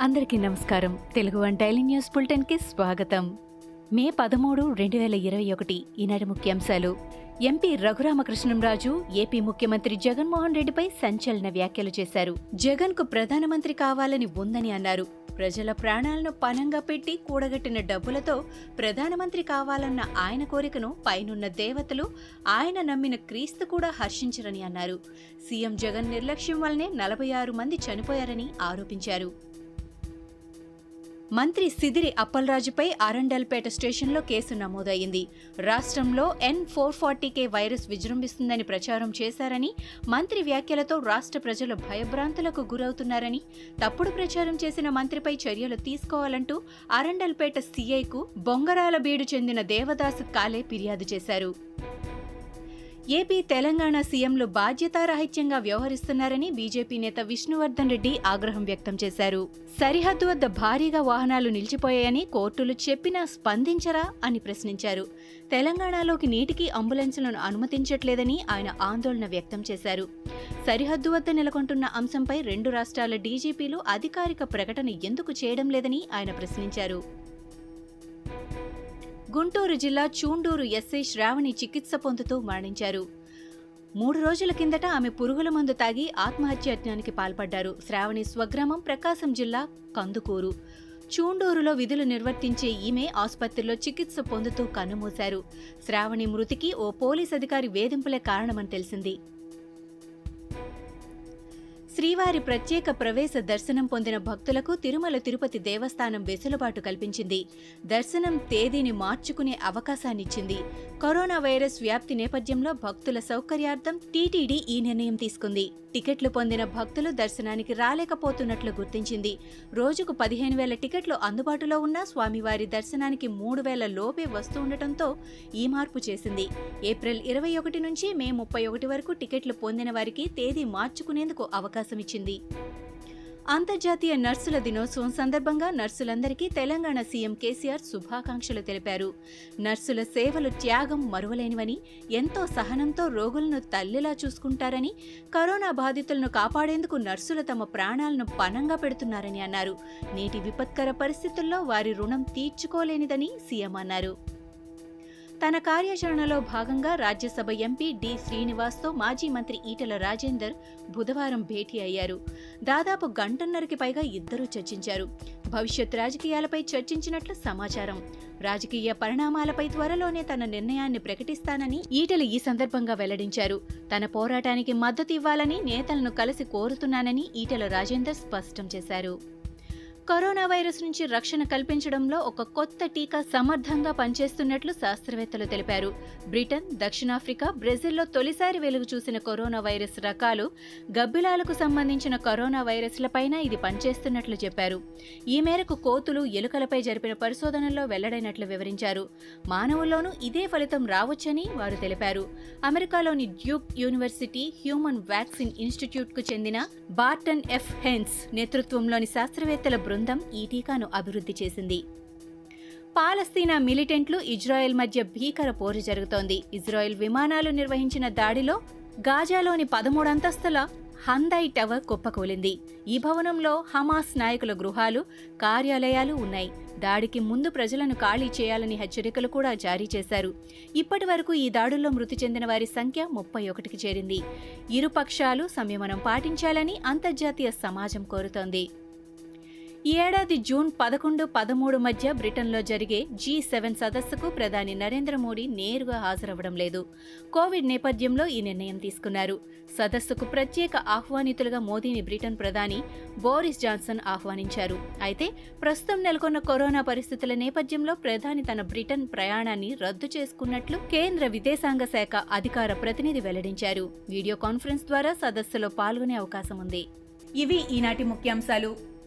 అందరికీ నమస్కారం. Telugu one daily news బులెటిన్కి స్వాగతం. మే పదమూడు రెండు వేల ఇరవై ఒకటి ఈనాటి ముఖ్యాంశాలు. ఎంపీ రఘురామకృష్ణంరాజు ఏపీ ముఖ్యమంత్రి జగన్మోహన్ రెడ్డిపై సంచలన వ్యాఖ్యలు చేశారు. జగన్కు ప్రధానమంత్రి కావాలని ఉందని అన్నారు. ప్రజల ప్రాణాలను పనంగా పెట్టి కూడగట్టిన డబ్బులతో ప్రధానమంత్రి కావాలన్న ఆయన కోరికను పైనున్న దేవతలు ఆయన నమ్మిన క్రీస్తు కూడా హర్షించరని అన్నారు. సీఎం జగన్ నిర్లక్ష్యం వల్లనే నలభై ఆరు మంది చనిపోయారని ఆరోపించారు. మంత్రి సిదిరి అప్పలరాజుపై అరండల్పేట స్టేషన్లో కేసు నమోదయ్యింది. రాష్ట్రంలో ఎన్ ఫోర్ ఫార్టీకే వైరస్ విజృంభిస్తుందని ప్రచారం చేశారని మంత్రి వ్యాఖ్యలతో రాష్ట్ర ప్రజలు భయభ్రాంతులకు గురవుతున్నారని తప్పుడు ప్రచారం చేసిన మంత్రిపై చర్యలు తీసుకోవాలంటూ అరండల్పేట సీఐకు బొంగరాల బీడు చెందిన దేవదాసు కాలే ఫిర్యాదు చేశారు. ఏపీ తెలంగాణ సీఎంలు బాధ్యతారాహిత్యంగా వ్యవహరిస్తున్నారని బీజేపీ నేత విష్ణువర్ధన్ రెడ్డి ఆగ్రహం వ్యక్తం చేశారు. సరిహద్దు వద్ద భారీగా వాహనాలు నిలిచిపోయాయని కోర్టులు చెప్పినా స్పందించరా అని ప్రశ్నించారు. తెలంగాణలోకి నీటికి అంబులెన్సులను అనుమతించట్లేదని ఆయన ఆందోళన వ్యక్తం చేశారు. సరిహద్దు వద్ద నెలకొంటున్న అంశంపై రెండు రాష్ట్రాల డీజీపీలు అధికారిక ప్రకటన ఎందుకు చేయడం లేదని ఆయన ప్రశ్నించారు. గుంటూరు జిల్లా చూండూరు ఎస్ఐ శ్రావణి చికిత్స పొందుతూ మరణించారు. మూడు రోజుల కిందట ఆమె పురుగుల మందు తాగి ఆత్మహత్యాజ్ఞానికి పాల్పడ్డారు. శ్రావణి స్వగ్రామం ప్రకాశం జిల్లా కందుకూరు. చూండూరులో విధులు నిర్వర్తించే ఈమె ఆసుపత్రిలో చికిత్స పొందుతూ కన్నుమూశారు శ్రావణి మృతికి ఓ పోలీస్ అధికారి వేధింపులే కారణమని తెలిసింది. శ్రీవారి ప్రత్యేక ప్రవేశ దర్శనం పొందిన భక్తులకు తిరుమల తిరుపతి దేవస్థానం వెసులుబాటు కల్పించింది. దర్శనం తేదీని మార్చుకునే అవకాశాన్నిచ్చింది. కరోనా వైరస్ వ్యాప్తి నేపథ్యంలో భక్తుల సౌకర్యార్థం టీటీడీ ఈ నిర్ణయం తీసుకుంది. టికెట్లు పొందిన భక్తులు దర్శనానికి రాలేకపోతున్నట్లు గుర్తించింది. రోజుకు పదిహేను వేల టికెట్లు అందుబాటులో ఉన్న స్వామివారి దర్శనానికి మూడు వేల లోపే వస్తుండటంతో ఈ మార్పు చేసింది. ఏప్రిల్ ఇరవై ఒకటి నుంచి మే ముప్పై ఒకటి వరకు టికెట్లు పొందిన వారికి తేదీ మార్చుకునేందుకు అవకాశం అవకాశమిచ్చింది. అంతర్జాతీయ నర్సుల దినోత్సవం సందర్భంగా నర్సులందరికీ తెలంగాణ సీఎం కేసీఆర్ శుభాకాంక్షలు తెలిపారు. నర్సుల సేవలు త్యాగం మరువలేనివని ఎంతో సహనంతో రోగులను తల్లిలా చూసుకుంటారని కరోనా బాధితులను కాపాడేందుకు నర్సులు తమ ప్రాణాలను పణంగా పెడుతున్నారని అన్నారు. నేటి విపత్కర పరిస్థితుల్లో వారి రుణం తీర్చుకోలేనిదని సీఎం అన్నారు. తన కార్యాచరణలో భాగంగా రాజ్యసభ ఎంపీ డి శ్రీనివాస్తో మాజీ మంత్రి ఈటల రాజేందర్ బుధవారం భేటీ అయ్యారు. దాదాపు గంటన్నరకి పైగా ఇద్దరూ చర్చించారు. భవిష్యత్ రాజకీయాలపై చర్చించినట్లు సమాచారం. రాజకీయ పరిణామాలపై త్వరలోనే తన నిర్ణయాన్ని ప్రకటిస్తానని ఈటల ఈ సందర్భంగా వెల్లడించారు. తన పోరాటానికి మద్దతు ఇవ్వాలని నేతలను కలిసి కోరుతున్నానని ఈటల రాజేందర్ స్పష్టం చేశారు. కరోనా వైరస్ నుంచి రక్షణ కల్పించడంలో ఒక కొత్త టీకా సమర్థంగా పనిచేస్తున్నట్లు శాస్త్రవేత్తలు తెలిపారు. బ్రిటన్ దక్షిణాఫ్రికా బ్రెజిల్లో తొలిసారి వెలుగు చూసిన కరోనా వైరస్ రకాలు గబ్బిలాలకు సంబంధించిన కరోనా వైరస్లపైన ఇది పనిచేస్తున్నట్లు చెప్పారు. ఈ మేరకు కోతులు ఎలుకలపై జరిపిన పరిశోధనల్లో వెల్లడైనట్లు వివరించారు. మానవుల్లోనూ ఇదే ఫలితం రావచ్చని వారు తెలిపారు. అమెరికాలోని డ్యూక్ యూనివర్సిటీ హ్యూమన్ వ్యాక్సిన్ ఇన్స్టిట్యూట్కు చెందిన బార్టన్ ఎఫ్ హెన్స్ నేతృత్వంలోని శాస్త్రవేత్తల బృందం ఈ టీకాను అభివృద్ధి చేసింది. పాలస్తీనా మిలిటెంట్లు ఇజ్రాయెల్ మధ్య భీకర పోరు జరుగుతోంది. ఇజ్రాయెల్ విమానాలు నిర్వహించిన దాడిలో గాజాలోని పదమూడు అంతస్తుల హందై టవర్ కుప్పకూలింది. ఈ భవనంలో హమాస్ నాయకుల గృహాలు కార్యాలయాలు ఉన్నాయి. దాడికి ముందు ప్రజలను ఖాళీ చేయాలని హెచ్చరికలు కూడా జారీ చేశారు. ఇప్పటి వరకు ఈ దాడుల్లో మృతి చెందిన వారి సంఖ్య ముప్పై ఒకటికి చేరింది. ఇరు పక్షాలు సంయమనం పాటించాలని అంతర్జాతీయ సమాజం కోరుతోంది. ఈ ఏడాది జూన్ పదకొండు పదమూడు మధ్య బ్రిటన్లో జరిగే జీ సెవెన్ సదస్సుకు ప్రధాని నరేంద్ర మోడీ నేరుగా హాజరవ్వడం లేదు. కోవిడ్ నేపథ్యంలో ఈ నిర్ణయం తీసుకున్నారు. సదస్సుకు ప్రత్యేక ఆహ్వానితులుగా మోదీని బ్రిటన్ ప్రధాని బోరిస్ జాన్సన్ ఆహ్వానించారు. అయితే ప్రస్తుతం నెలకొన్న కరోనా పరిస్థితుల నేపథ్యంలో ప్రధాని తన బ్రిటన్ ప్రయాణాన్ని రద్దు చేసుకున్నట్లు కేంద్ర విదేశాంగ శాఖ అధికార ప్రతినిధి వెల్లడించారు. వీడియో కాన్ఫరెన్స్ ద్వారా సదస్సులో పాల్గొనే అవకాశం ఉంది. ఇవి ఈనాటి ముఖ్యాంశాలు.